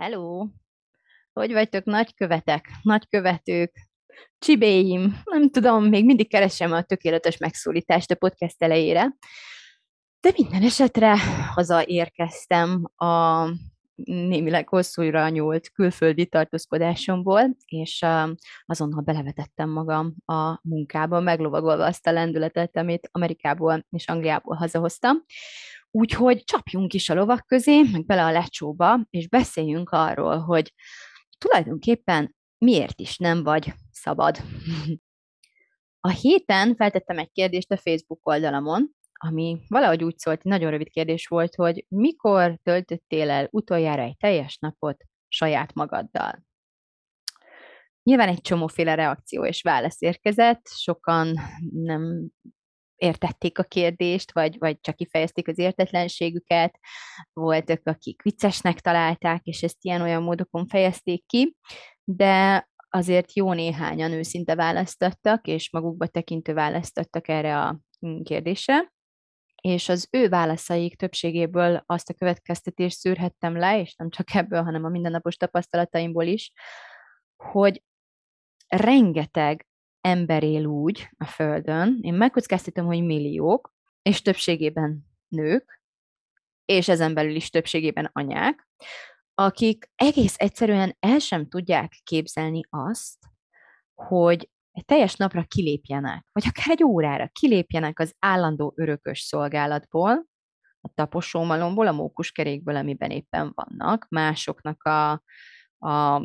Hello! Hogy vagytok nagykövetek, nagykövetők, csibéim? Nem tudom, még mindig keresem a tökéletes megszólítást a podcast elejére. De minden esetre hazaérkeztem a némileg hosszúra nyúlt külföldi tartózkodásomból, és azonnal belevetettem magam a munkába, meglovagolva azt a lendületet, amit Amerikából és Angliából hazahoztam. Úgyhogy csapjunk is a lovak közé, meg bele a lecsóba, és beszéljünk arról, hogy tulajdonképpen miért is nem vagy szabad. A héten feltettem egy kérdést a Facebook oldalamon, ami valahogy úgy szólt, nagyon rövid kérdés volt, hogy mikor töltöttél el utoljára egy teljes napot saját magaddal? Nyilván egy csomóféle reakció és válasz érkezett, sokan nem értették a kérdést, vagy, vagy csak kifejezték az értetlenségüket, voltak, akik viccesnek találták, és ezt ilyen-olyan módokon fejezték ki, de azért jó néhányan őszinte választottak, és magukba tekintő választottak erre a kérdésre, és az ő válaszaik többségéből azt a következtetést szűrhettem le, és nem csak ebből, hanem a mindennapos tapasztalataimból is, hogy rengeteg ember él úgy a Földön, én megkockáztatom, hogy milliók, és többségében nők, és ezen belül is többségében anyák, akik egész egyszerűen el sem tudják képzelni azt, hogy egy teljes napra kilépjenek, vagy akár egy órára kilépjenek az állandó örökös szolgálatból, a taposómalomból, a mókuskerékből, amiben éppen vannak, másoknak a, a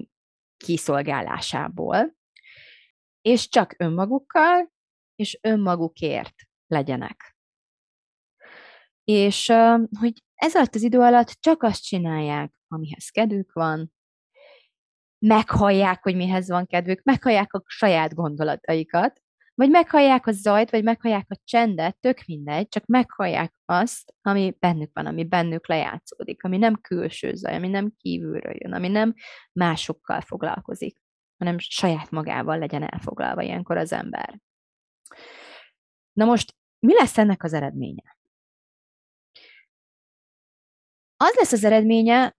kiszolgálásából, és csak önmagukkal és önmagukért legyenek. És hogy ez alatt az idő alatt csak azt csinálják, amihez kedvük van, meghallják, hogy mihez van kedvük, meghallják a saját gondolataikat, vagy meghallják a zajt, vagy meghallják a csendet, tök mindegy, csak meghallják azt, ami bennük van, ami bennük lejátszódik, ami nem külső zaj, ami nem kívülről jön, ami nem másokkal foglalkozik hanem saját magával legyen elfoglalva ilyenkor az ember. Na most, mi lesz ennek az eredménye? Az lesz az eredménye,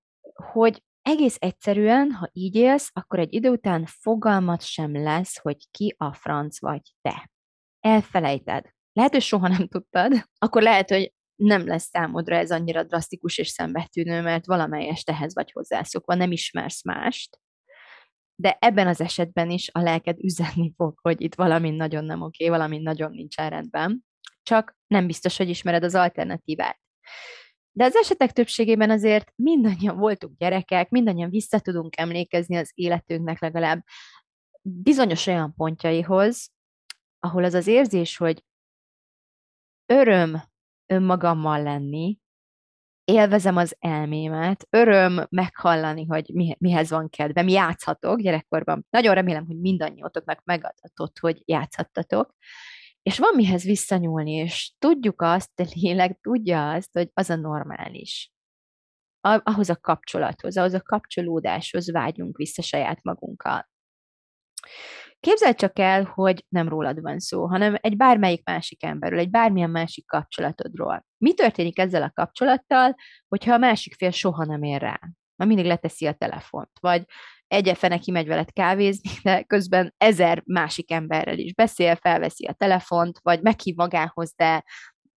hogy egész egyszerűen, ha így élsz, akkor egy idő után fogalmat sem lesz, hogy ki a franc vagy te. Elfelejted. Lehet, hogy soha nem tudtad, akkor lehet, hogy nem lesz számodra ez annyira drasztikus és szembetűnő, mert valamelyest ehhez vagy hozzászokva, nem ismersz mást, de ebben az esetben is a lelked üzenni fog, hogy itt valami nagyon nem oké, valami nagyon nincs rendben, csak nem biztos, hogy ismered az alternatívát. De az esetek többségében azért mindannyian voltunk gyerekek, mindannyian vissza tudunk emlékezni az életünknek legalább bizonyos olyan pontjaihoz, ahol az az érzés, hogy öröm önmagammal lenni, élvezem az elmémet, öröm meghallani, hogy mi, mihez van kedvem, játszhatok gyerekkorban. Nagyon remélem, hogy mindannyiótoknak megadatott, hogy játszhattatok. És van mihez visszanyúlni, és tudjuk azt, a lélek tudja azt, hogy az a normális. Ahhoz a kapcsolathoz, ahhoz a kapcsolódáshoz vágyunk vissza saját magunkkal. Képzeld csak el, hogy nem rólad van szó, hanem egy bármelyik másik emberről, egy bármilyen másik kapcsolatodról. Mi történik ezzel a kapcsolattal, hogyha a másik fél soha nem ér rá? Mert mindig leteszi a telefont, vagy egyefene kimegy veled kávézni, de közben ezer másik emberrel is beszél, felveszi a telefont, vagy meghív magához, de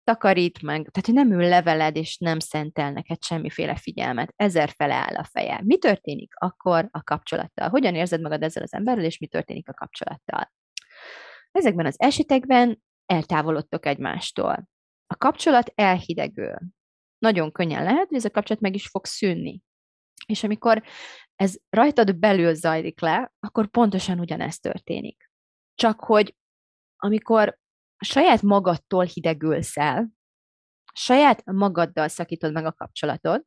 takarít meg, tehát hogy nem ül leveled, és nem szentel neked semmiféle figyelmet, ezer fele áll a feje. Mi történik akkor a kapcsolattal? Hogyan érzed magad ezzel az emberrel, és mi történik a kapcsolattal? Ezekben az esetekben eltávolodtok egymástól. A kapcsolat elhidegül. Nagyon könnyen lehet, hogy ez a kapcsolat meg is fog szűnni. És amikor ez rajtad belül zajlik le, akkor pontosan ugyanezt történik. Csak hogy amikor saját magadtól hidegülsz el, saját magaddal szakítod meg a kapcsolatod,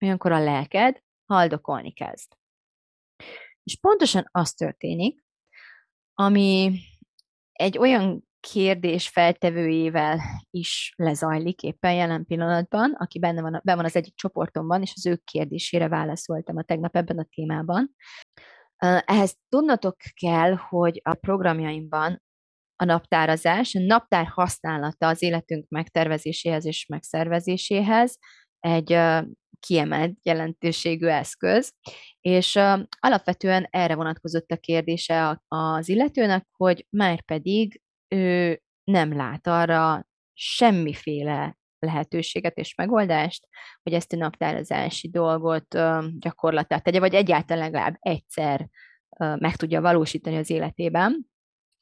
olyankor a lelked haldokolni kezd. És pontosan az történik, ami egy olyan kérdés feltevőjével is lezajlik éppen jelen pillanatban, aki benne van, benne van az egyik csoportomban, és az ő kérdésére válaszoltam a tegnap ebben a témában. Ehhez tudnatok kell, hogy a programjaimban a naptárazás, a naptár használata az életünk megtervezéséhez és megszervezéséhez egy kiemelt jelentőségű eszköz, és alapvetően erre vonatkozott a kérdése az illetőnek, hogy már pedig ő nem lát arra semmiféle lehetőséget és megoldást, hogy ezt a naptározási dolgot gyakorlatát tegye, vagy egyáltalán legalább egyszer meg tudja valósítani az életében,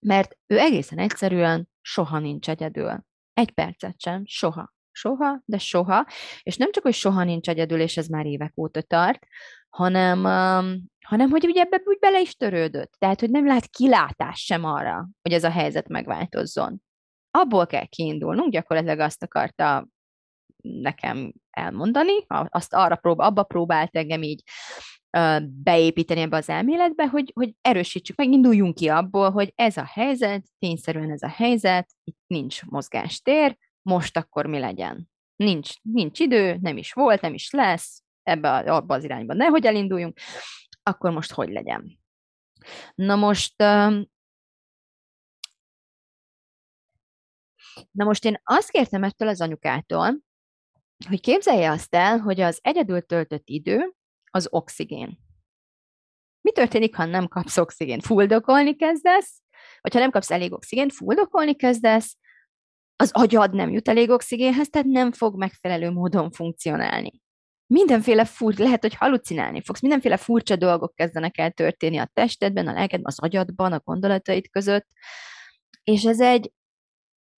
mert ő egészen egyszerűen soha nincs egyedül. Egy percet sem, soha. Soha, de soha. És nem csak, hogy soha nincs egyedül, és ez már évek óta tart, hanem, um, hanem hogy ugye ebbe úgy bele is törődött. Tehát, hogy nem lát kilátás sem arra, hogy ez a helyzet megváltozzon. Abból kell kiindulnunk, gyakorlatilag azt akarta nekem elmondani, azt arra prób- abba próbált engem így beépíteni ebbe az elméletbe, hogy, hogy erősítsük meg, induljunk ki abból, hogy ez a helyzet, tényszerűen ez a helyzet, itt nincs mozgástér, most akkor mi legyen. Nincs, nincs idő, nem is volt, nem is lesz, ebbe a, abba az irányba nehogy elinduljunk, akkor most hogy legyen. Na most, na most én azt kértem ettől az anyukától, hogy képzelje azt el, hogy az egyedül töltött idő az oxigén. Mi történik, ha nem kapsz oxigént? Fuldokolni kezdesz, vagy ha nem kapsz elég oxigént, fuldokolni kezdesz, az agyad nem jut elég oxigénhez, tehát nem fog megfelelő módon funkcionálni. Mindenféle fur, lehet, hogy halucinálni fogsz, mindenféle furcsa dolgok kezdenek el történni a testedben, a lelkedben, az agyadban, a gondolataid között, és ez egy,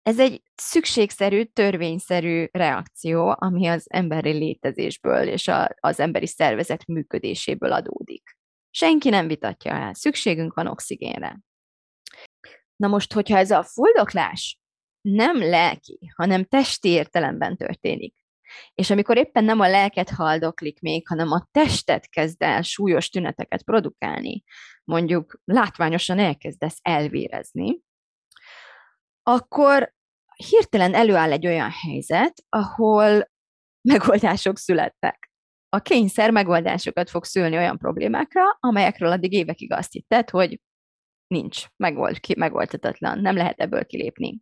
ez egy szükségszerű, törvényszerű reakció, ami az emberi létezésből és a, az emberi szervezet működéséből adódik. Senki nem vitatja el, szükségünk van oxigénre. Na most, hogyha ez a fuldoklás nem lelki, hanem testi értelemben történik, és amikor éppen nem a lelket haldoklik még, hanem a testet kezd el súlyos tüneteket produkálni, mondjuk látványosan elkezdesz elvérezni, akkor hirtelen előáll egy olyan helyzet, ahol megoldások születtek. A kényszer megoldásokat fog szülni olyan problémákra, amelyekről addig évekig azt hitted, hogy nincs, megold, ki, megoldhatatlan, nem lehet ebből kilépni.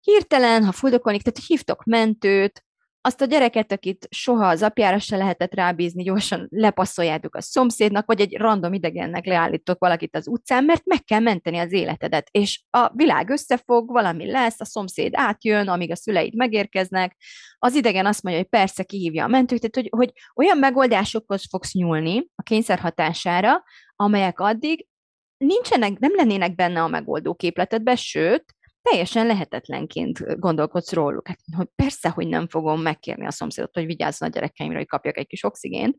Hirtelen, ha fuldokolni, tehát hívtok mentőt, azt a gyereket, akit soha az apjára se lehetett rábízni, gyorsan lepasszoljátok a szomszédnak, vagy egy random idegennek leállítok valakit az utcán, mert meg kell menteni az életedet, és a világ összefog, valami lesz, a szomszéd átjön, amíg a szüleid megérkeznek, az idegen azt mondja, hogy persze kihívja a mentőt, tehát hogy, hogy olyan megoldásokhoz fogsz nyúlni a kényszer hatására, amelyek addig nincsenek, nem lennének benne a megoldó képletedben, sőt, teljesen lehetetlenként gondolkodsz róluk. Hát, hogy persze, hogy nem fogom megkérni a szomszédot, hogy vigyázzon a gyerekeimre, hogy kapjak egy kis oxigént,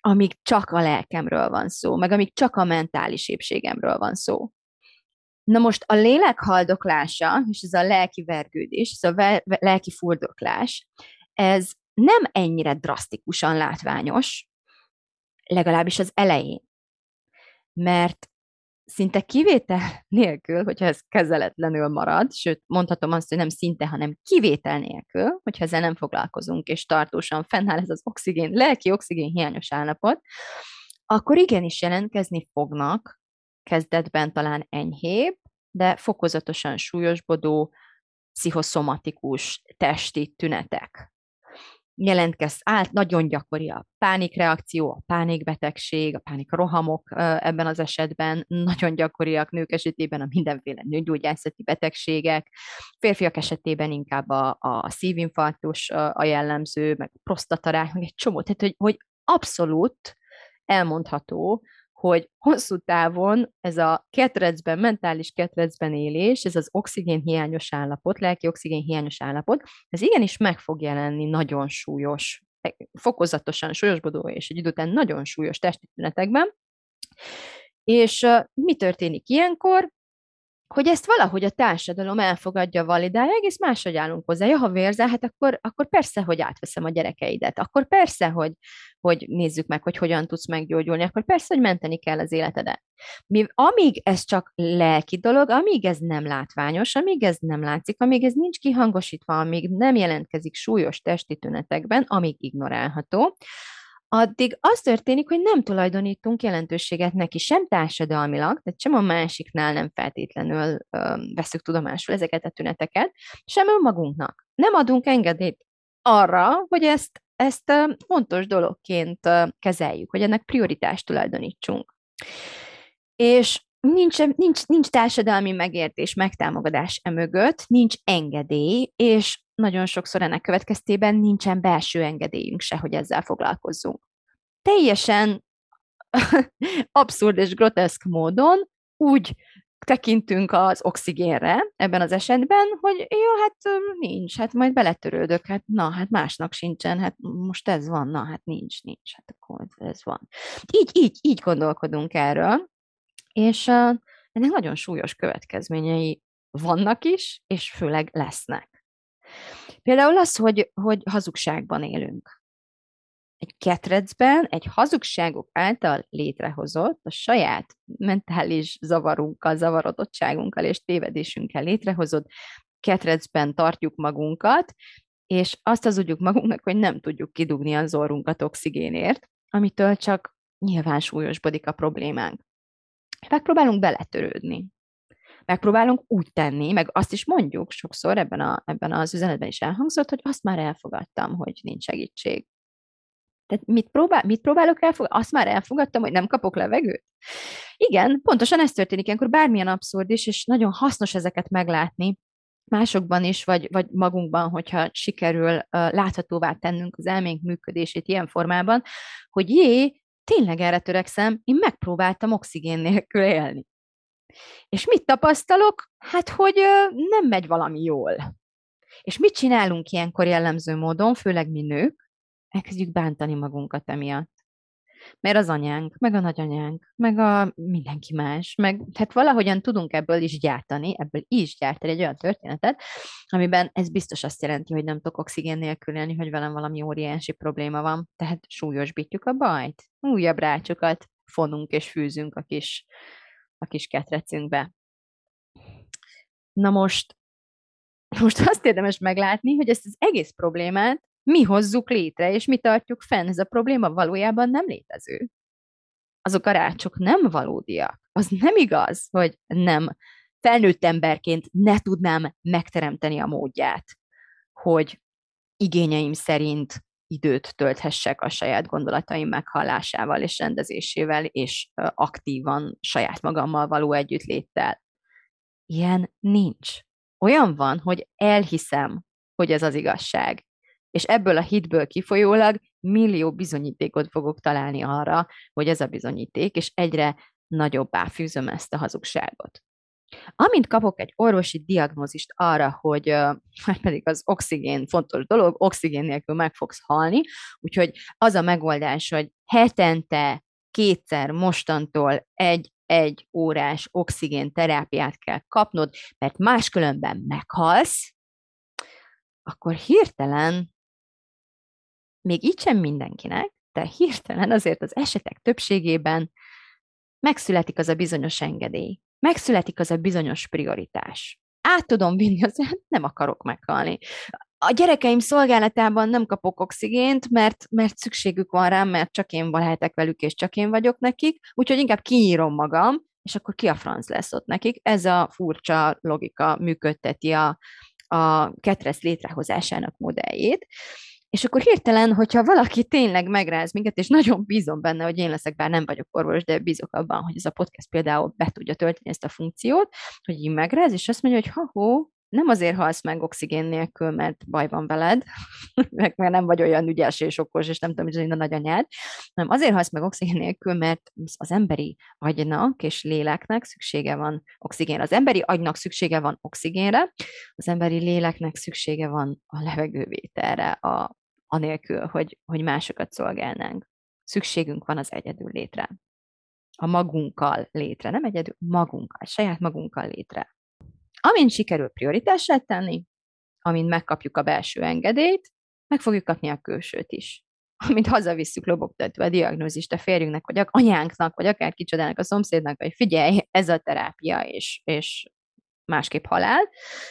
amíg csak a lelkemről van szó, meg amíg csak a mentális épségemről van szó. Na most a lélek haldoklása, és ez a lelki vergődés, ez a ver- lelki furdoklás, ez nem ennyire drasztikusan látványos, legalábbis az elején. Mert szinte kivétel nélkül, hogyha ez kezeletlenül marad, sőt, mondhatom azt, hogy nem szinte, hanem kivétel nélkül, hogyha ezzel nem foglalkozunk, és tartósan fennáll ez az oxigén, lelki oxigén hiányos állapot, akkor igenis jelentkezni fognak, kezdetben talán enyhébb, de fokozatosan súlyosbodó, pszichoszomatikus testi tünetek jelentkez át, nagyon gyakori a pánikreakció, a pánikbetegség, a pánikrohamok ebben az esetben, nagyon gyakoriak nők esetében a mindenféle nőgyógyászati betegségek, férfiak esetében inkább a, a szívinfarktus a jellemző, meg a prostatarák, meg egy csomó, tehát hogy, hogy abszolút elmondható, hogy hosszú távon ez a ketrecben, mentális ketrecben élés, ez az oxigén hiányos állapot, lelki oxigén hiányos állapot, ez igenis meg fog jelenni nagyon súlyos, fokozatosan súlyosbodó és egy idő után nagyon súlyos testi tünetekben. És mi történik ilyenkor? Hogy ezt valahogy a társadalom elfogadja, validálja, egész máshogy állunk hozzá. Ja, ha vérzel, hát akkor, akkor persze, hogy átveszem a gyerekeidet, akkor persze, hogy, hogy nézzük meg, hogy hogyan tudsz meggyógyulni, akkor persze, hogy menteni kell az életedet. Mi, amíg ez csak lelki dolog, amíg ez nem látványos, amíg ez nem látszik, amíg ez nincs kihangosítva, amíg nem jelentkezik súlyos testi tünetekben, amíg ignorálható, addig az történik, hogy nem tulajdonítunk jelentőséget neki sem társadalmilag, tehát sem a másiknál nem feltétlenül ö, veszük tudomásul ezeket a tüneteket, sem önmagunknak. Nem adunk engedélyt arra, hogy ezt, ezt fontos dologként kezeljük, hogy ennek prioritást tulajdonítsunk. És nincs, nincs, nincs társadalmi megértés, megtámogatás emögött, nincs engedély, és nagyon sokszor ennek következtében nincsen belső engedélyünk se, hogy ezzel foglalkozzunk. Teljesen abszurd és groteszk módon úgy tekintünk az oxigénre ebben az esetben, hogy jó, hát nincs, hát majd beletörődök, hát na, hát másnak sincsen, hát most ez van, na, hát nincs, nincs, hát akkor ez van. Így, így, így gondolkodunk erről, és ennek nagyon súlyos következményei vannak is, és főleg lesznek. Például az, hogy, hogy hazugságban élünk. Egy ketrecben egy hazugságok által létrehozott, a saját mentális zavarunkkal, zavarodottságunkkal és tévedésünkkel létrehozott ketrecben tartjuk magunkat, és azt az tudjuk magunknak, hogy nem tudjuk kidugni az orrunkat oxigénért, amitől csak nyilván súlyosbodik a problémánk. Megpróbálunk beletörődni megpróbálunk úgy tenni, meg azt is mondjuk sokszor ebben, a, ebben az üzenetben is elhangzott, hogy azt már elfogadtam, hogy nincs segítség. Tehát mit, próbál, mit próbálok elfogadni? Azt már elfogadtam, hogy nem kapok levegőt? Igen, pontosan ez történik ilyenkor, bármilyen abszurd is, és nagyon hasznos ezeket meglátni, másokban is, vagy, vagy magunkban, hogyha sikerül uh, láthatóvá tennünk az elménk működését ilyen formában, hogy jé, tényleg erre törekszem, én megpróbáltam oxigén nélkül élni. És mit tapasztalok? Hát, hogy nem megy valami jól. És mit csinálunk ilyenkor jellemző módon, főleg mi nők? Elkezdjük bántani magunkat emiatt. Mert az anyánk, meg a nagyanyánk, meg a mindenki más, meg tehát valahogyan tudunk ebből is gyártani, ebből is gyártani egy olyan történetet, amiben ez biztos azt jelenti, hogy nem tudok oxigén nélkül élni, hogy velem valami óriási probléma van, tehát súlyosbítjuk a bajt, újabb rácsokat fonunk és fűzünk a kis a kis ketrecünkbe. Na most, most azt érdemes meglátni, hogy ezt az egész problémát mi hozzuk létre, és mi tartjuk fenn. Ez a probléma valójában nem létező. Azok a rácsok nem valódiak. Az nem igaz, hogy nem felnőtt emberként ne tudnám megteremteni a módját, hogy igényeim szerint időt tölthessek a saját gondolataim meghallásával és rendezésével, és aktívan saját magammal való együttléttel. Ilyen nincs. Olyan van, hogy elhiszem, hogy ez az igazság. És ebből a hitből kifolyólag millió bizonyítékot fogok találni arra, hogy ez a bizonyíték, és egyre nagyobbá fűzöm ezt a hazugságot. Amint kapok egy orvosi diagnózist arra, hogy uh, pedig az oxigén fontos dolog, oxigén nélkül meg fogsz halni, úgyhogy az a megoldás, hogy hetente kétszer mostantól egy egy órás oxigén terápiát kell kapnod, mert máskülönben meghalsz, akkor hirtelen, még így sem mindenkinek, de hirtelen azért az esetek többségében megszületik az a bizonyos engedély, megszületik az a bizonyos prioritás. Át tudom vinni az, nem akarok meghalni. A gyerekeim szolgálatában nem kapok oxigént, mert, mert szükségük van rám, mert csak én lehetek velük, és csak én vagyok nekik, úgyhogy inkább kinyírom magam, és akkor ki a franc lesz ott nekik. Ez a furcsa logika működteti a, a ketresz létrehozásának modelljét. És akkor hirtelen, hogyha valaki tényleg megráz minket, és nagyon bízom benne, hogy én leszek, bár nem vagyok orvos, de bízok abban, hogy ez a podcast például be tudja tölteni ezt a funkciót, hogy így megráz, és azt mondja, hogy ha-hó, nem azért halsz meg oxigén nélkül, mert baj van veled, mert nem vagy olyan ügyes és okos, és nem tudom, hogy a nagyanyád, hanem azért halsz meg oxigén nélkül, mert az emberi agynak és léleknek szüksége van oxigénre. Az emberi agynak szüksége van oxigénre, az emberi léleknek szüksége van a levegővételre, a anélkül, hogy, hogy másokat szolgálnánk. Szükségünk van az egyedül létre. A magunkkal létre, nem egyedül, magunkkal, saját magunkkal létre. Amint sikerül prioritásra tenni, amint megkapjuk a belső engedélyt, meg fogjuk kapni a külsőt is. Amint hazavisszük lobogtatva a diagnózist a férjünknek, vagy anyánknak, vagy akár kicsodának a szomszédnak, hogy figyelj, ez a terápia, és, és másképp halál.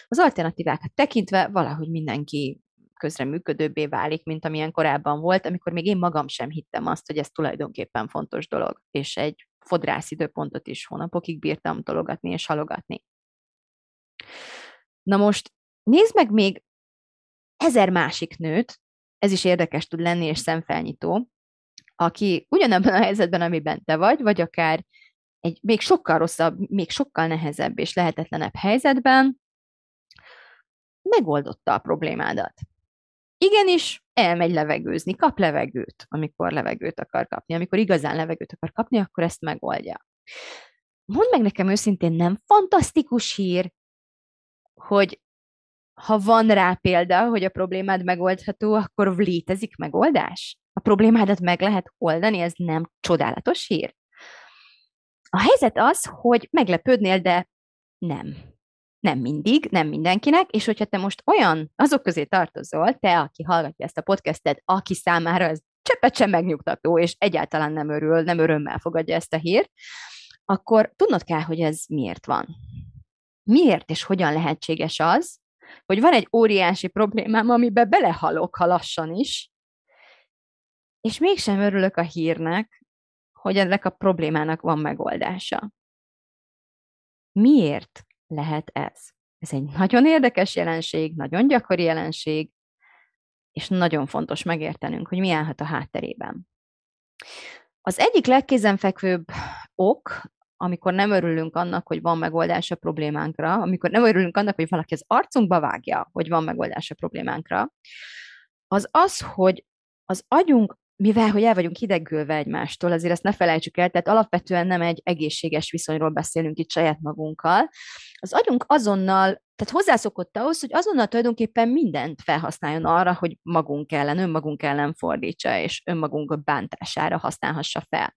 Az alternatívákat tekintve valahogy mindenki közreműködőbbé válik, mint amilyen korábban volt, amikor még én magam sem hittem azt, hogy ez tulajdonképpen fontos dolog, és egy fodrász időpontot is hónapokig bírtam tologatni és halogatni. Na most nézd meg még ezer másik nőt, ez is érdekes tud lenni és szemfelnyitó, aki ugyanabban a helyzetben, amiben te vagy, vagy akár egy még sokkal rosszabb, még sokkal nehezebb és lehetetlenebb helyzetben megoldotta a problémádat. Igenis, elmegy levegőzni, kap levegőt, amikor levegőt akar kapni. Amikor igazán levegőt akar kapni, akkor ezt megoldja. Mondd meg nekem őszintén, nem fantasztikus hír, hogy ha van rá példa, hogy a problémád megoldható, akkor létezik megoldás? A problémádat meg lehet oldani, ez nem csodálatos hír? A helyzet az, hogy meglepődnél, de nem. Nem mindig, nem mindenkinek, és hogyha te most olyan, azok közé tartozol, te, aki hallgatja ezt a podcastet, aki számára ez cseppet sem megnyugtató, és egyáltalán nem örül, nem örömmel fogadja ezt a hírt, akkor tudnod kell, hogy ez miért van. Miért és hogyan lehetséges az, hogy van egy óriási problémám, amiben belehalok, ha lassan is, és mégsem örülök a hírnek, hogy ennek a problémának van megoldása. Miért lehet ez? Ez egy nagyon érdekes jelenség, nagyon gyakori jelenség, és nagyon fontos megértenünk, hogy mi állhat a hátterében. Az egyik legkézenfekvőbb ok, amikor nem örülünk annak, hogy van megoldás a problémánkra, amikor nem örülünk annak, hogy valaki az arcunkba vágja, hogy van megoldás a problémánkra, az az, hogy az agyunk mivel hogy el vagyunk hidegülve egymástól, azért ezt ne felejtsük el, tehát alapvetően nem egy egészséges viszonyról beszélünk itt saját magunkkal. Az agyunk azonnal, tehát hozzászokott ahhoz, hogy azonnal tulajdonképpen mindent felhasználjon arra, hogy magunk ellen, önmagunk ellen fordítsa, és önmagunk bántására használhassa fel.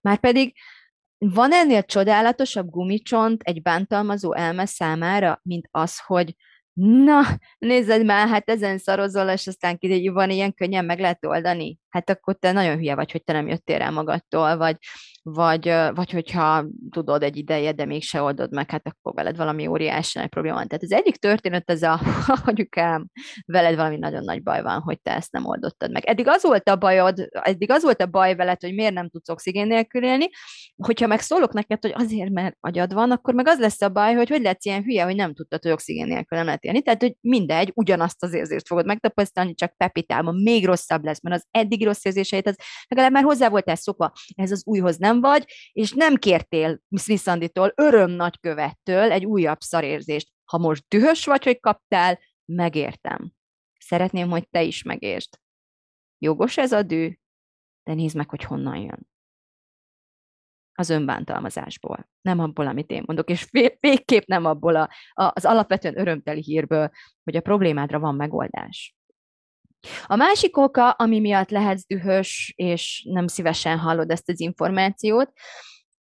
Márpedig van ennél csodálatosabb gumicsont egy bántalmazó elme számára, mint az, hogy na, nézed már, hát ezen szarozol, és aztán van ilyen könnyen meg lehet oldani. Hát akkor te nagyon hülye vagy, hogy te nem jöttél el magadtól, vagy, vagy, vagy hogyha tudod egy ideje, de mégse oldod meg, hát akkor veled valami óriási nagy probléma van. Tehát az egyik történet az a, anyukám, veled valami nagyon nagy baj van, hogy te ezt nem oldottad meg. Eddig az volt a bajod, eddig az volt a baj veled, hogy miért nem tudsz oxigén nélkül élni, hogyha meg szólok neked, hogy azért, mert agyad van, akkor meg az lesz a baj, hogy hogy lehetsz ilyen hülye, hogy nem tudtad, hogy oxigén nélkül nem lehet élni. Tehát, hogy mindegy, ugyanazt az érzést fogod megtapasztalni, csak pepitálma még rosszabb lesz, mert az eddigi rossz érzéseit, az legalább már hozzá voltál szokva, ez az újhoz nem vagy, és nem kértél Smith öröm nagykövettől egy újabb szarérzést. Ha most dühös vagy, hogy kaptál, megértem. Szeretném, hogy te is megértsd. Jogos ez a dű, de nézd meg, hogy honnan jön. Az önbántalmazásból. Nem abból, amit én mondok, és végképp nem abból a, a, az alapvetően örömteli hírből, hogy a problémádra van megoldás. A másik oka, ami miatt lehetsz dühös, és nem szívesen hallod ezt az információt,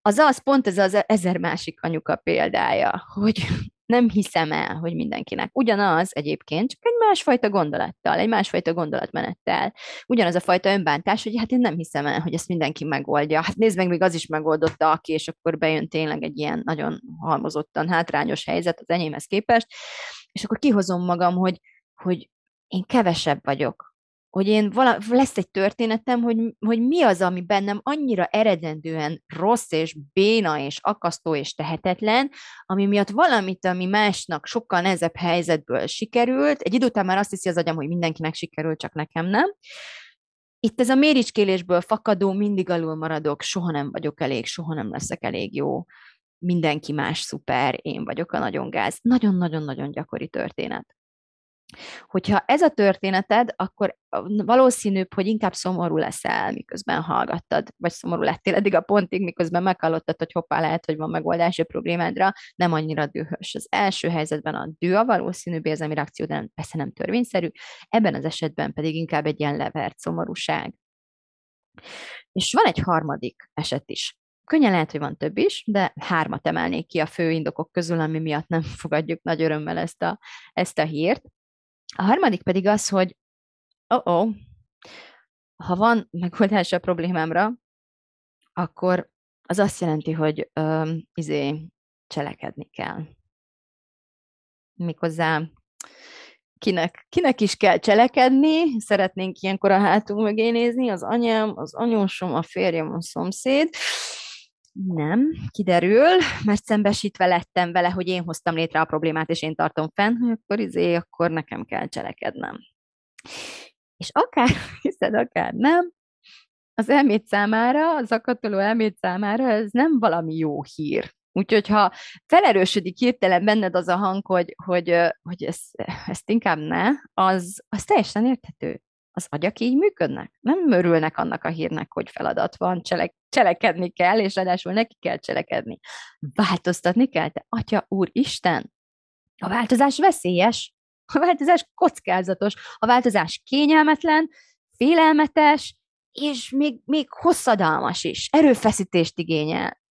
az az pont ez az ezer másik anyuka példája, hogy nem hiszem el, hogy mindenkinek. Ugyanaz egyébként, csak egy másfajta gondolattal, egy másfajta gondolatmenettel. Ugyanaz a fajta önbántás, hogy hát én nem hiszem el, hogy ezt mindenki megoldja. Hát nézd meg, még az is megoldotta, aki, és akkor bejön tényleg egy ilyen nagyon halmozottan hátrányos helyzet az enyémhez képest, és akkor kihozom magam, hogy, hogy én kevesebb vagyok. Hogy én vala, lesz egy történetem, hogy, hogy mi az, ami bennem annyira eredendően rossz és béna és akasztó és tehetetlen, ami miatt valamit, ami másnak sokkal nehezebb helyzetből sikerült, egy idő után már azt hiszi az agyam, hogy mindenkinek sikerült, csak nekem nem. Itt ez a méricskélésből fakadó, mindig alul maradok, soha nem vagyok elég, soha nem leszek elég jó, mindenki más szuper, én vagyok a nagyon gáz. Nagyon-nagyon-nagyon gyakori történet. Hogyha ez a történeted, akkor valószínűbb, hogy inkább szomorú leszel, miközben hallgattad, vagy szomorú lettél eddig a pontig, miközben meghallottad, hogy hoppá, lehet, hogy van megoldás a problémádra, nem annyira dühös. Az első helyzetben a dű a valószínűbb érzelmi reakció, de persze nem törvényszerű, ebben az esetben pedig inkább egy ilyen levert szomorúság. És van egy harmadik eset is. Könnyen lehet, hogy van több is, de hármat emelnék ki a fő indokok közül, ami miatt nem fogadjuk nagy örömmel ezt a, ezt a hírt. A harmadik pedig az, hogy oh, -oh ha van megoldás a problémámra, akkor az azt jelenti, hogy um, izé, cselekedni kell. Méghozzá kinek, kinek is kell cselekedni, szeretnénk ilyenkor a hátunk mögé nézni, az anyám, az anyósom, a férjem, a szomszéd. Nem, kiderül, mert szembesítve lettem vele, hogy én hoztam létre a problémát, és én tartom fenn, hogy akkor izé, akkor nekem kell cselekednem. És akár hiszed, akár nem, az elmét számára, az akatoló elmét számára ez nem valami jó hír. Úgyhogy ha felerősödik hirtelen benned az a hang, hogy, hogy, hogy ezt, ezt inkább ne, az, az teljesen érthető. Az agyak így működnek. Nem örülnek annak a hírnek, hogy feladat van, cselek, cselekedni kell, és ráadásul neki kell cselekedni. Változtatni kell, te Atya, Úr, Isten! A változás veszélyes, a változás kockázatos, a változás kényelmetlen, félelmetes, és még, még hosszadalmas is, erőfeszítést igényel.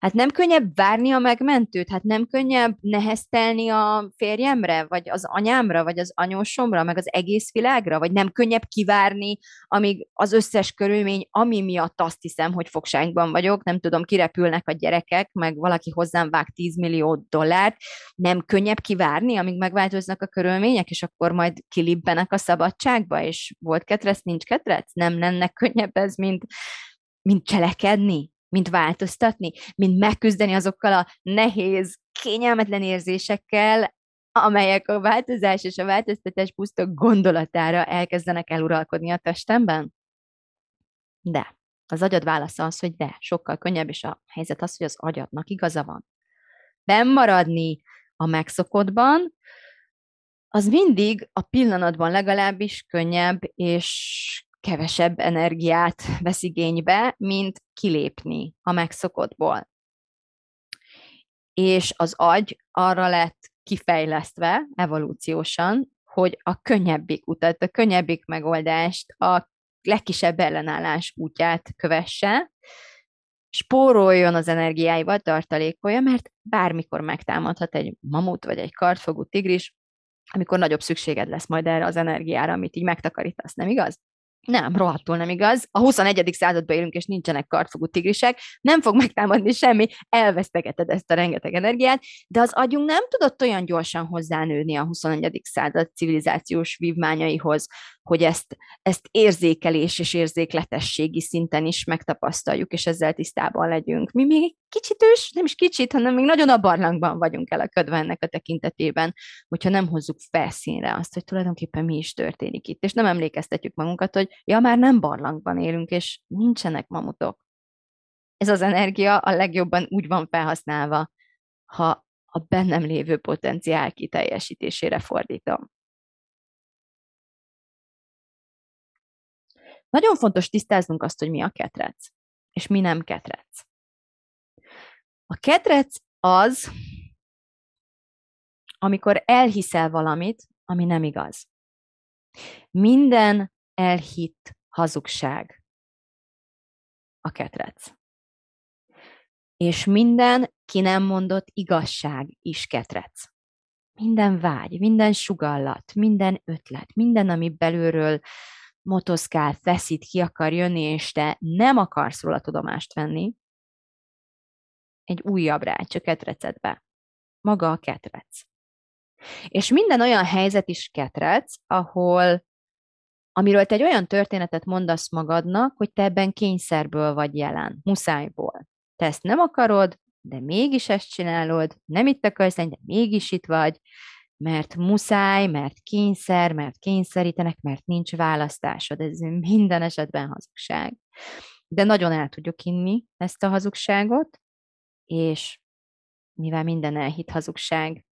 Hát nem könnyebb várni a megmentőt? Hát nem könnyebb neheztelni a férjemre, vagy az anyámra, vagy az anyósomra, meg az egész világra? Vagy nem könnyebb kivárni, amíg az összes körülmény, ami miatt azt hiszem, hogy fogságban vagyok, nem tudom, kirepülnek a gyerekek, meg valaki hozzám vág 10 millió dollárt, nem könnyebb kivárni, amíg megváltoznak a körülmények, és akkor majd kilibbenek a szabadságba, és volt ketrec, nincs ketrec? Nem lenne könnyebb ez, mint, mint cselekedni? Mint változtatni, mint megküzdeni azokkal a nehéz, kényelmetlen érzésekkel, amelyek a változás és a változtatás puszta gondolatára elkezdenek eluralkodni a testemben? De. Az agyad válasza az, hogy de, sokkal könnyebb, és a helyzet az, hogy az agyadnak igaza van. Bennmaradni a megszokottban, az mindig a pillanatban legalábbis könnyebb és kevesebb energiát vesz igénybe, mint kilépni a megszokottból. És az agy arra lett kifejlesztve evolúciósan, hogy a könnyebbik utat, a könnyebbik megoldást, a legkisebb ellenállás útját kövesse, spóroljon az energiáival, tartalékolja, mert bármikor megtámadhat egy mamut vagy egy kartfogú tigris, amikor nagyobb szükséged lesz majd erre az energiára, amit így megtakarítasz, nem igaz? Nem, rohadtul nem igaz. A 21. században élünk, és nincsenek kartfogú tigrisek, nem fog megtámadni semmi, elvesztegeted ezt a rengeteg energiát, de az agyunk nem tudott olyan gyorsan hozzánőni a 21. század civilizációs vívmányaihoz, hogy ezt, ezt érzékelés és érzékletességi szinten is megtapasztaljuk, és ezzel tisztában legyünk. Mi még egy kicsit ős, nem is kicsit, hanem még nagyon a barlangban vagyunk elakadva ennek a tekintetében, hogyha nem hozzuk felszínre azt, hogy tulajdonképpen mi is történik itt, és nem emlékeztetjük magunkat, hogy ja, már nem barlangban élünk, és nincsenek mamutok. Ez az energia a legjobban úgy van felhasználva, ha a bennem lévő potenciál kiteljesítésére fordítom. Nagyon fontos tisztáznunk azt, hogy mi a ketrec, és mi nem ketrec. A ketrec az, amikor elhiszel valamit, ami nem igaz. Minden elhitt hazugság a ketrec. És minden ki nem mondott igazság is ketrec. Minden vágy, minden sugallat, minden ötlet, minden, ami belülről motoszkál, feszít, ki akar jönni, és te nem akarsz róla tudomást venni, egy újabb rács a ketrecedbe. Maga a ketrec. És minden olyan helyzet is ketrec, ahol amiről te egy olyan történetet mondasz magadnak, hogy te ebben kényszerből vagy jelen, muszájból. Te ezt nem akarod, de mégis ezt csinálod, nem itt akarsz lenni, de mégis itt vagy, mert muszáj, mert kényszer, mert kényszerítenek, mert nincs választásod. Ez minden esetben hazugság. De nagyon el tudjuk inni ezt a hazugságot, és mivel minden elhitt hazugság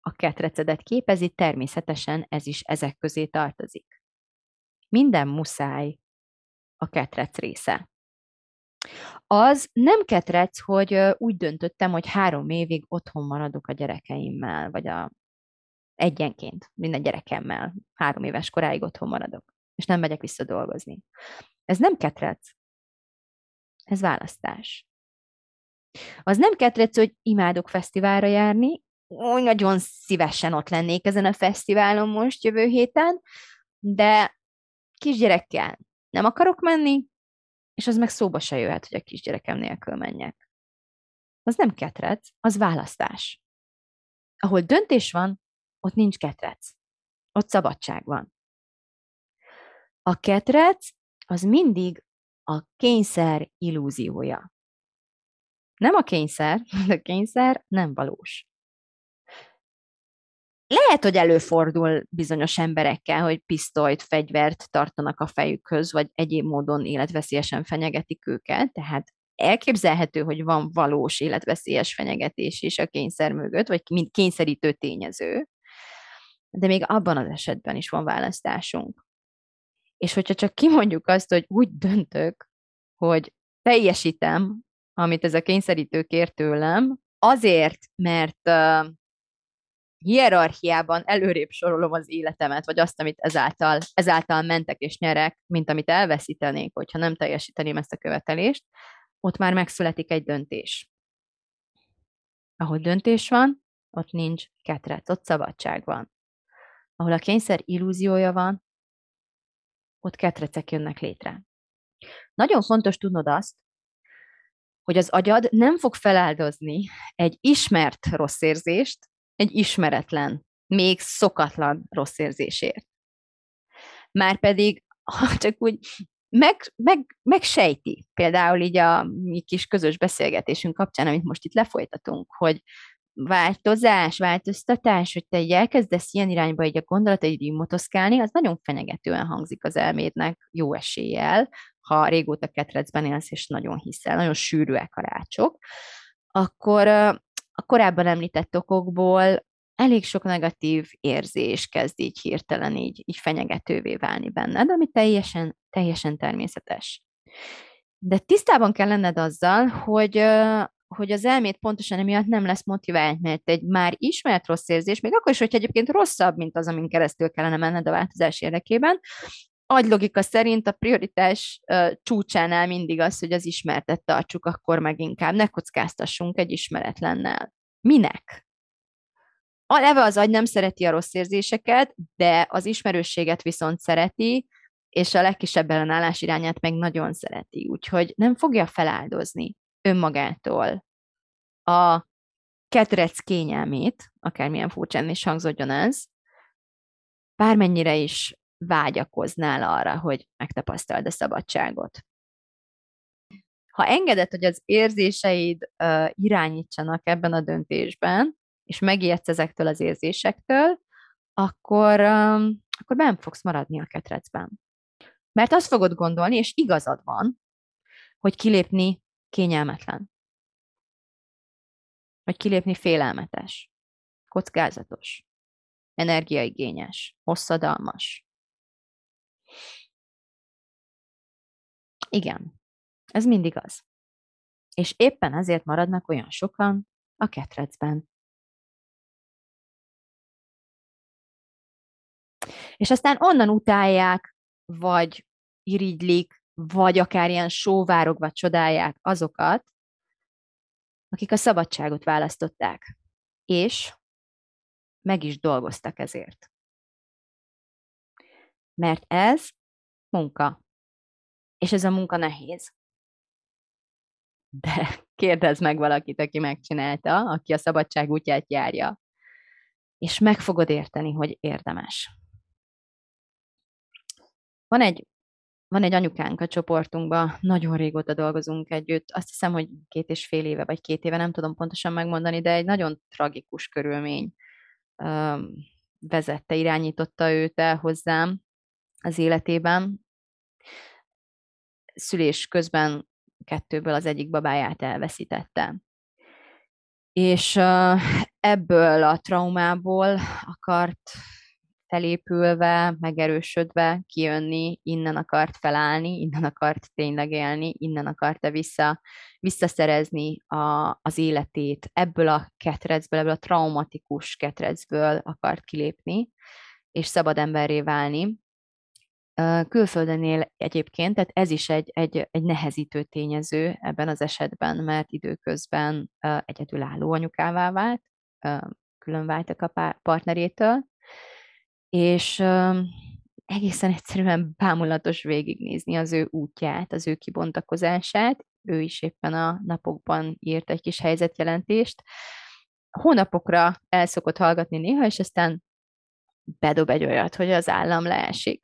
a ketrecedet képezi, természetesen ez is ezek közé tartozik. Minden muszáj a ketrec része. Az nem ketrec, hogy úgy döntöttem, hogy három évig otthon maradok a gyerekeimmel, vagy a egyenként, minden gyerekemmel, három éves koráig otthon maradok, és nem megyek vissza dolgozni. Ez nem ketrec, ez választás. Az nem ketrec, hogy imádok fesztiválra járni, úgy nagyon szívesen ott lennék ezen a fesztiválon most jövő héten, de kisgyerekkel nem akarok menni, és az meg szóba se jöhet, hogy a kisgyerekem nélkül menjek. Az nem ketrec, az választás. Ahol döntés van, ott nincs ketrec. Ott szabadság van. A ketrec az mindig a kényszer illúziója. Nem a kényszer, de a kényszer nem valós. Lehet, hogy előfordul bizonyos emberekkel, hogy pisztolyt, fegyvert tartanak a fejükhöz, vagy egyéb módon életveszélyesen fenyegetik őket, tehát elképzelhető, hogy van valós életveszélyes fenyegetés is a kényszer mögött, vagy mint kényszerítő tényező, de még abban az esetben is van választásunk. És hogyha csak kimondjuk azt, hogy úgy döntök, hogy teljesítem, amit ez a kényszerítő kér tőlem, azért, mert uh, hierarchiában előrébb sorolom az életemet, vagy azt, amit ezáltal, ezáltal mentek és nyerek, mint amit elveszítenék, hogyha nem teljesíteném ezt a követelést, ott már megszületik egy döntés. Ahol döntés van, ott nincs ketrec, ott szabadság van. Ahol a kényszer illúziója van, ott ketrecek jönnek létre. Nagyon fontos tudnod azt, hogy az agyad nem fog feláldozni egy ismert rossz érzést egy ismeretlen, még szokatlan rossz érzésért. Márpedig, ha csak úgy meg, meg, megsejti, például így a mi kis közös beszélgetésünk kapcsán, amit most itt lefolytatunk, hogy változás, változtatás, hogy te így elkezdesz ilyen irányba így a gondolataid így motoszkálni, az nagyon fenyegetően hangzik az elmédnek jó eséllyel, ha régóta ketrecben élsz, és nagyon hiszel, nagyon sűrűek a rácsok, akkor a korábban említett okokból elég sok negatív érzés kezd így hirtelen így, így fenyegetővé válni benned, ami teljesen, teljesen természetes. De tisztában kell lenned azzal, hogy, hogy az elmét pontosan emiatt nem lesz motivált, mert egy már ismert rossz érzés, még akkor is, hogy egyébként rosszabb, mint az, amin keresztül kellene menned a változás érdekében, agylogika szerint a prioritás uh, csúcsánál mindig az, hogy az ismertet tartsuk, akkor meg inkább ne kockáztassunk egy ismeretlennel. Minek? A leve az agy nem szereti a rossz érzéseket, de az ismerősséget viszont szereti, és a legkisebb ellenállás irányát meg nagyon szereti, úgyhogy nem fogja feláldozni önmagától a ketrec kényelmét, akármilyen furcsán is hangzódjon ez, bármennyire is vágyakoznál arra, hogy megtapasztald a szabadságot. Ha engeded, hogy az érzéseid uh, irányítsanak ebben a döntésben, és megijedsz ezektől az érzésektől, akkor, um, akkor nem fogsz maradni a ketrecben. Mert azt fogod gondolni, és igazad van, hogy kilépni kényelmetlen. Vagy kilépni félelmetes, kockázatos, energiaigényes, hosszadalmas. Igen, ez mindig az. És éppen ezért maradnak olyan sokan a ketrecben. És aztán onnan utálják, vagy irigylik, vagy akár ilyen sóvárogva csodálják azokat, akik a szabadságot választották, és meg is dolgoztak ezért. Mert ez munka. És ez a munka nehéz. De kérdezz meg valakit, aki megcsinálta, aki a szabadság útját járja, és meg fogod érteni, hogy érdemes. Van egy, van egy anyukánk a csoportunkban, nagyon régóta dolgozunk együtt, azt hiszem, hogy két és fél éve, vagy két éve, nem tudom pontosan megmondani, de egy nagyon tragikus körülmény vezette, irányította őt el hozzám az életében. Szülés közben kettőből az egyik babáját elveszítette. És ebből a traumából akart felépülve, megerősödve kijönni, innen akart felállni, innen akart tényleg élni, innen akarta vissza, visszaszerezni a, az életét, ebből a ketrecből, ebből a traumatikus ketrecből akart kilépni, és szabad emberré válni. Külföldön él egyébként, tehát ez is egy, egy, egy nehezítő tényező ebben az esetben, mert időközben egyedülálló anyukává vált, külön váltak a partnerétől, és egészen egyszerűen bámulatos végignézni az ő útját, az ő kibontakozását. Ő is éppen a napokban írt egy kis helyzetjelentést. Hónapokra el szokott hallgatni néha, és aztán bedob egy olyat, hogy az állam leesik.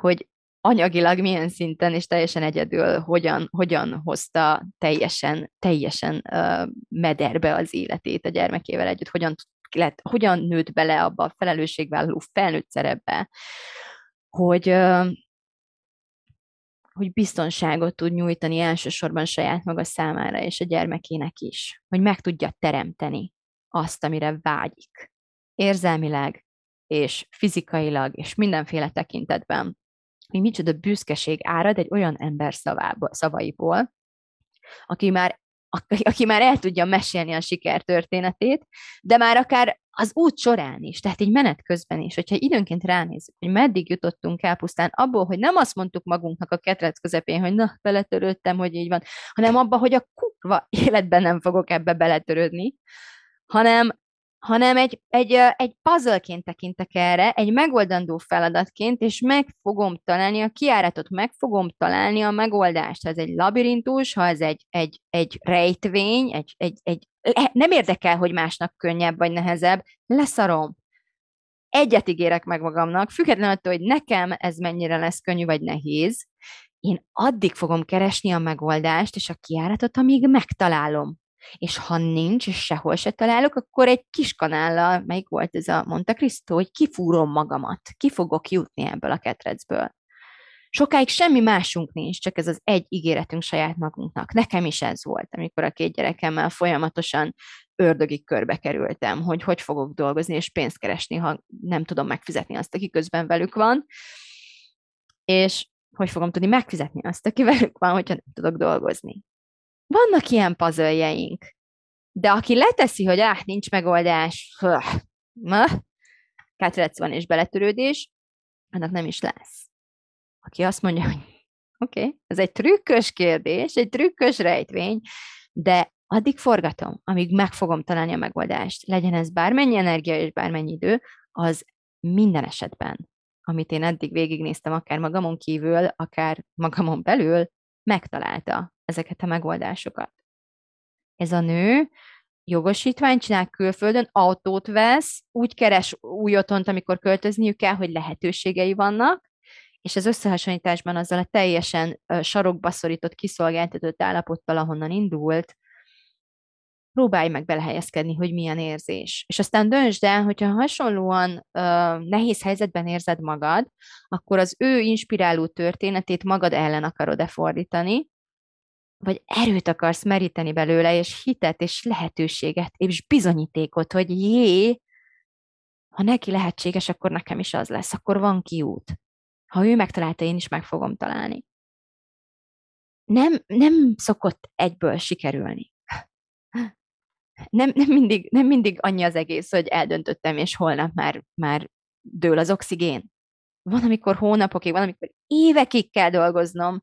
Hogy anyagilag milyen szinten és teljesen egyedül hogyan, hogyan hozta teljesen, teljesen uh, mederbe az életét a gyermekével együtt, hogyan lett, hogyan nőtt bele abba a felelősségvállaló felnőtt szerepbe, hogy, hogy biztonságot tud nyújtani elsősorban saját maga számára és a gyermekének is, hogy meg tudja teremteni azt, amire vágyik. Érzelmileg, és fizikailag, és mindenféle tekintetben. Mi micsoda büszkeség árad egy olyan ember szavába, szavaiból, aki már aki már el tudja mesélni a sikertörténetét, de már akár az út során is, tehát így menet közben is, hogyha időnként ránézzük, hogy meddig jutottunk el pusztán abból, hogy nem azt mondtuk magunknak a ketrec közepén, hogy na, beletörődtem, hogy így van, hanem abba, hogy a kurva életben nem fogok ebbe beletörődni, hanem hanem egy, egy, egy puzzleként tekintek erre, egy megoldandó feladatként, és meg fogom találni a kiáratot, meg fogom találni a megoldást. Ha ez egy labirintus, ha ez egy, egy, egy rejtvény, egy, egy, egy, nem érdekel, hogy másnak könnyebb vagy nehezebb, leszarom. Egyet ígérek meg magamnak, függetlenül attól, hogy nekem ez mennyire lesz könnyű vagy nehéz, én addig fogom keresni a megoldást és a kiáratot, amíg megtalálom. És ha nincs, és sehol se találok, akkor egy kis kanállal, melyik volt ez a Monte Cristo, hogy kifúrom magamat, ki fogok jutni ebből a ketrecből. Sokáig semmi másunk nincs, csak ez az egy ígéretünk saját magunknak. Nekem is ez volt, amikor a két gyerekemmel folyamatosan ördögi körbe kerültem, hogy hogy fogok dolgozni és pénzt keresni, ha nem tudom megfizetni azt, aki közben velük van, és hogy fogom tudni megfizetni azt, aki velük van, hogyha nem tudok dolgozni. Vannak ilyen puzzle de aki leteszi, hogy áh, nincs megoldás, ma, ketrec van és beletörődés, annak nem is lesz. Aki azt mondja, hogy oké, okay, ez egy trükkös kérdés, egy trükkös rejtvény, de addig forgatom, amíg meg fogom találni a megoldást. Legyen ez bármennyi energia és bármennyi idő, az minden esetben, amit én eddig végignéztem, akár magamon kívül, akár magamon belül, megtalálta ezeket a megoldásokat. Ez a nő jogosítványt csinál külföldön, autót vesz, úgy keres új otthont, amikor költözniük kell, hogy lehetőségei vannak, és az összehasonlításban azzal a teljesen sarokba szorított, kiszolgáltatott állapottal, ahonnan indult, próbálj meg belehelyezkedni, hogy milyen érzés. És aztán döntsd el, hogyha hasonlóan uh, nehéz helyzetben érzed magad, akkor az ő inspiráló történetét magad ellen akarod-e fordítani, vagy erőt akarsz meríteni belőle, és hitet, és lehetőséget, és bizonyítékot, hogy jé, ha neki lehetséges, akkor nekem is az lesz, akkor van kiút. Ha ő megtalálta, én is meg fogom találni. Nem, nem szokott egyből sikerülni. Nem, nem, mindig, nem mindig annyi az egész, hogy eldöntöttem, és holnap már, már dől az oxigén. Van, amikor hónapokig, van, amikor évekig kell dolgoznom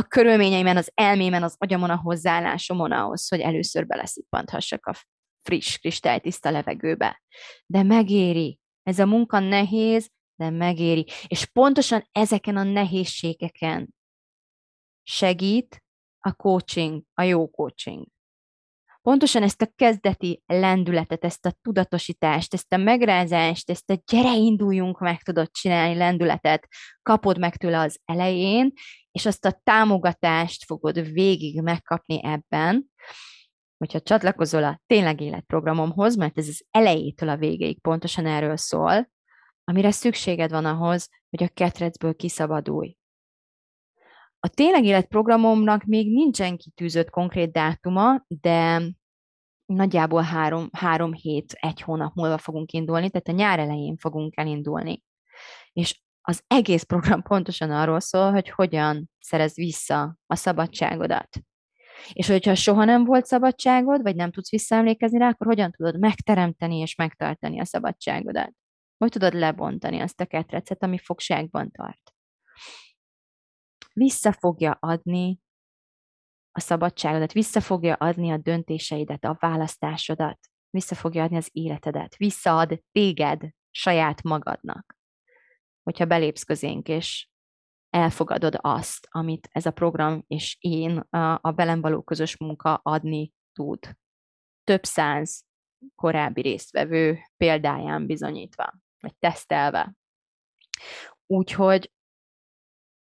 a körülményeimen, az elmémen, az agyamon, a hozzáállásomon ahhoz, hogy először beleszippanthassak a friss, kristálytiszta levegőbe. De megéri. Ez a munka nehéz, de megéri. És pontosan ezeken a nehézségeken segít a coaching, a jó coaching pontosan ezt a kezdeti lendületet, ezt a tudatosítást, ezt a megrázást, ezt a gyere induljunk meg tudod csinálni lendületet kapod meg tőle az elején, és azt a támogatást fogod végig megkapni ebben, hogyha csatlakozol a tényleg életprogramomhoz, mert ez az elejétől a végéig pontosan erről szól, amire szükséged van ahhoz, hogy a ketrecből kiszabadulj. A tényleg életprogramomnak még nincsen kitűzött konkrét dátuma, de nagyjából három, három hét, egy hónap múlva fogunk indulni, tehát a nyár elején fogunk elindulni. És az egész program pontosan arról szól, hogy hogyan szerez vissza a szabadságodat. És hogyha soha nem volt szabadságod, vagy nem tudsz visszaemlékezni rá, akkor hogyan tudod megteremteni és megtartani a szabadságodat. Hogy tudod lebontani azt a ketrecet, ami fogságban tart? Vissza fogja adni a szabadságodat, vissza fogja adni a döntéseidet, a választásodat, vissza fogja adni az életedet, visszaad téged saját magadnak. Hogyha belépsz közénk, és elfogadod azt, amit ez a program és én a, velem való közös munka adni tud. Több száz korábbi résztvevő példáján bizonyítva, vagy tesztelve. Úgyhogy,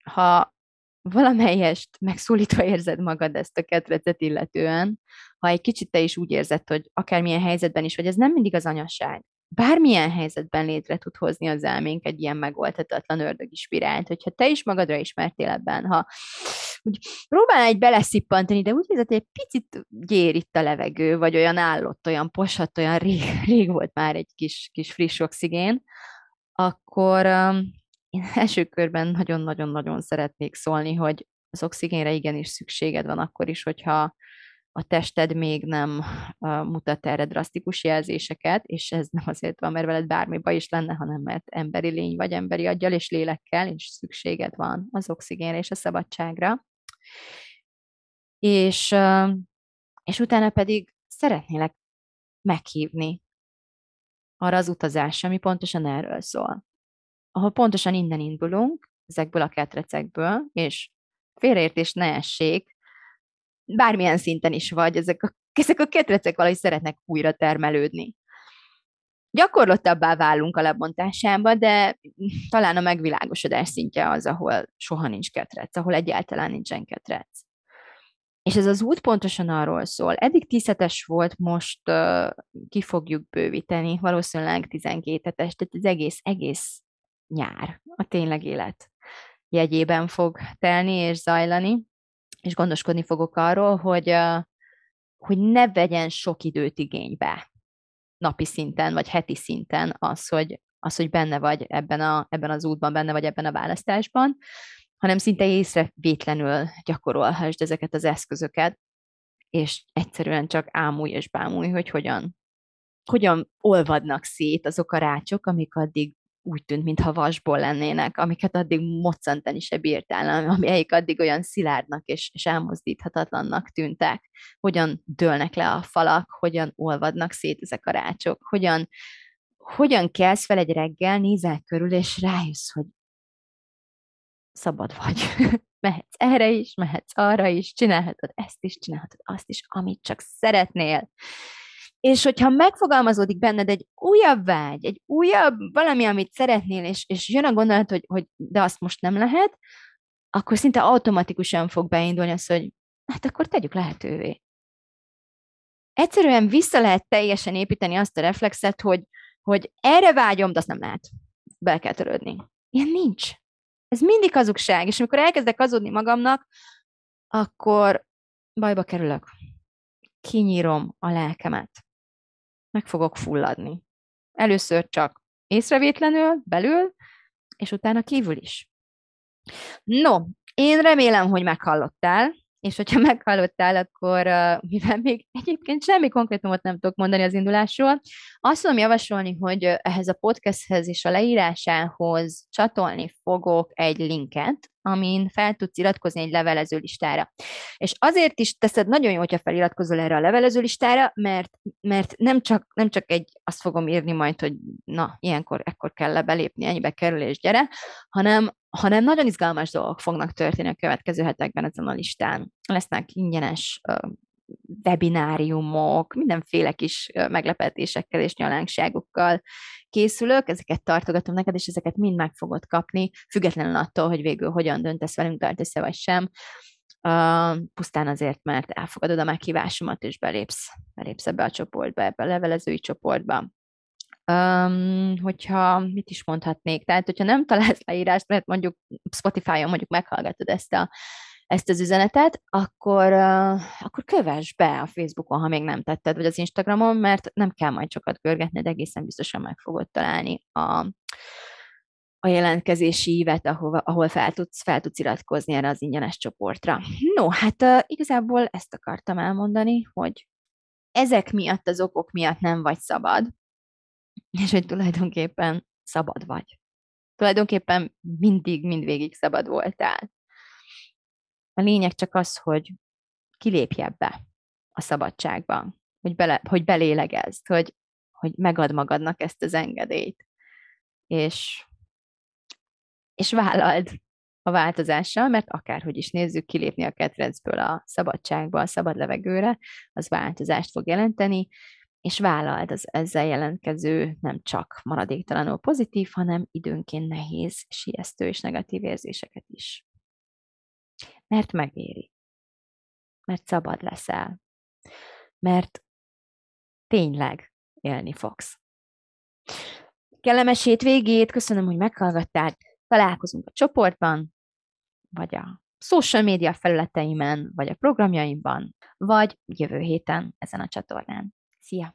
ha valamelyest megszólítva érzed magad ezt a ketrecet illetően, ha egy kicsit te is úgy érzed, hogy akármilyen helyzetben is vagy, ez nem mindig az anyasság. Bármilyen helyzetben létre tud hozni az elménk egy ilyen megoldhatatlan ördögi spirált, hogyha te is magadra ismertél ebben, ha úgy próbál egy beleszippantani, de úgy érzed, hogy egy picit gyér itt a levegő, vagy olyan állott, olyan posat, olyan rég, rég volt már egy kis, kis friss oxigén, akkor én első körben nagyon-nagyon-nagyon szeretnék szólni, hogy az oxigénre igenis szükséged van akkor is, hogyha a tested még nem mutat erre drasztikus jelzéseket, és ez nem azért van, mert veled bármi baj is lenne, hanem mert emberi lény vagy emberi aggyal és lélekkel, és szükséged van az oxigénre és a szabadságra. És, és utána pedig szeretnélek meghívni arra az utazásra, ami pontosan erről szól ahol pontosan innen indulunk, ezekből a ketrecekből, és félreértés ne essék, bármilyen szinten is vagy, ezek a, ezek a ketrecek valahogy szeretnek újra termelődni. Gyakorlottabbá válunk a lebontásába, de talán a megvilágosodás szintje az, ahol soha nincs ketrec, ahol egyáltalán nincsen ketrec. És ez az út pontosan arról szól. Eddig 10 hetes volt, most uh, ki fogjuk bővíteni, valószínűleg 12 hetes, tehát az egész, egész nyár, a tényleg élet jegyében fog telni és zajlani, és gondoskodni fogok arról, hogy, hogy ne vegyen sok időt igénybe napi szinten, vagy heti szinten az, hogy, az, hogy benne vagy ebben, a, ebben az útban, benne vagy ebben a választásban, hanem szinte észrevétlenül gyakorolhassd ezeket az eszközöket, és egyszerűen csak ámulj és bámulj, hogy hogyan, hogyan olvadnak szét azok a rácsok, amik addig úgy tűnt, mintha vasból lennének, amiket addig moccantani se bírtál, amelyik addig olyan szilárdnak és, és elmozdíthatatlannak tűntek. Hogyan dőlnek le a falak, hogyan olvadnak szét ezek a rácsok, hogyan, hogyan kelsz fel egy reggel, nézel körül, és rájössz, hogy szabad vagy. mehetsz erre is, mehetsz arra is, csinálhatod ezt is, csinálhatod azt is, amit csak szeretnél. És hogyha megfogalmazódik benned egy újabb vágy, egy újabb valami, amit szeretnél, és, és jön a gondolat, hogy, hogy de azt most nem lehet, akkor szinte automatikusan fog beindulni az, hogy hát akkor tegyük lehetővé. Egyszerűen vissza lehet teljesen építeni azt a reflexet, hogy, hogy erre vágyom, de azt nem lehet. Be kell törődni. Ilyen nincs. Ez mindig hazugság, és amikor elkezdek hazudni magamnak, akkor bajba kerülök. Kinyírom a lelkemet meg fogok fulladni. Először csak észrevétlenül, belül, és utána kívül is. No, én remélem, hogy meghallottál, és hogyha meghallottál, akkor mivel még egyébként semmi konkrétumot nem tudok mondani az indulásról, azt tudom javasolni, hogy ehhez a podcasthez és a leírásához csatolni fogok egy linket, amin fel tudsz iratkozni egy levelező listára. És azért is teszed nagyon jó, hogyha feliratkozol erre a levelező listára, mert, mert nem, csak, nem csak egy, azt fogom írni majd, hogy na, ilyenkor, ekkor kell lebelépni, ennyibe kerül és gyere, hanem, hanem nagyon izgalmas dolgok fognak történni a következő hetekben ezen a listán. Lesznek ingyenes webináriumok, mindenféle kis meglepetésekkel és nyalánkságokkal készülök, ezeket tartogatom neked, és ezeket mind meg fogod kapni, függetlenül attól, hogy végül hogyan döntesz velünk, tartasz vagy sem. Uh, pusztán azért, mert elfogadod a meghívásomat, és belépsz, belépsz ebbe a csoportba, ebbe a levelezői csoportba. Um, hogyha mit is mondhatnék, tehát hogyha nem találsz leírást, mert mondjuk Spotify-on mondjuk meghallgatod ezt a ezt az üzenetet, akkor, uh, akkor kövess be a Facebookon, ha még nem tetted, vagy az Instagramon, mert nem kell majd sokat görgetni, de egészen biztosan meg fogod találni a, a jelentkezési ívet, ahol, ahol fel, tudsz, fel tudsz iratkozni erre az ingyenes csoportra. No, hát uh, igazából ezt akartam elmondani, hogy ezek miatt, az okok miatt nem vagy szabad, és hogy tulajdonképpen szabad vagy. Tulajdonképpen mindig, mindvégig szabad voltál. A lényeg csak az, hogy kilépj ebbe a szabadságban, hogy, bele, hogy belélegezd, hogy, hogy megad magadnak ezt az engedélyt, és, és vállald a változással, mert akárhogy is nézzük, kilépni a ketrecből a szabadságba, a szabad levegőre, az változást fog jelenteni, és vállald az ezzel jelentkező nem csak maradéktalanul pozitív, hanem időnként nehéz, siesztő és negatív érzéseket is. Mert megéri. Mert szabad leszel. Mert tényleg élni fogsz. Kellemes végét, köszönöm, hogy meghallgattál. Találkozunk a csoportban, vagy a social média felületeimen, vagy a programjaimban, vagy jövő héten ezen a csatornán. García.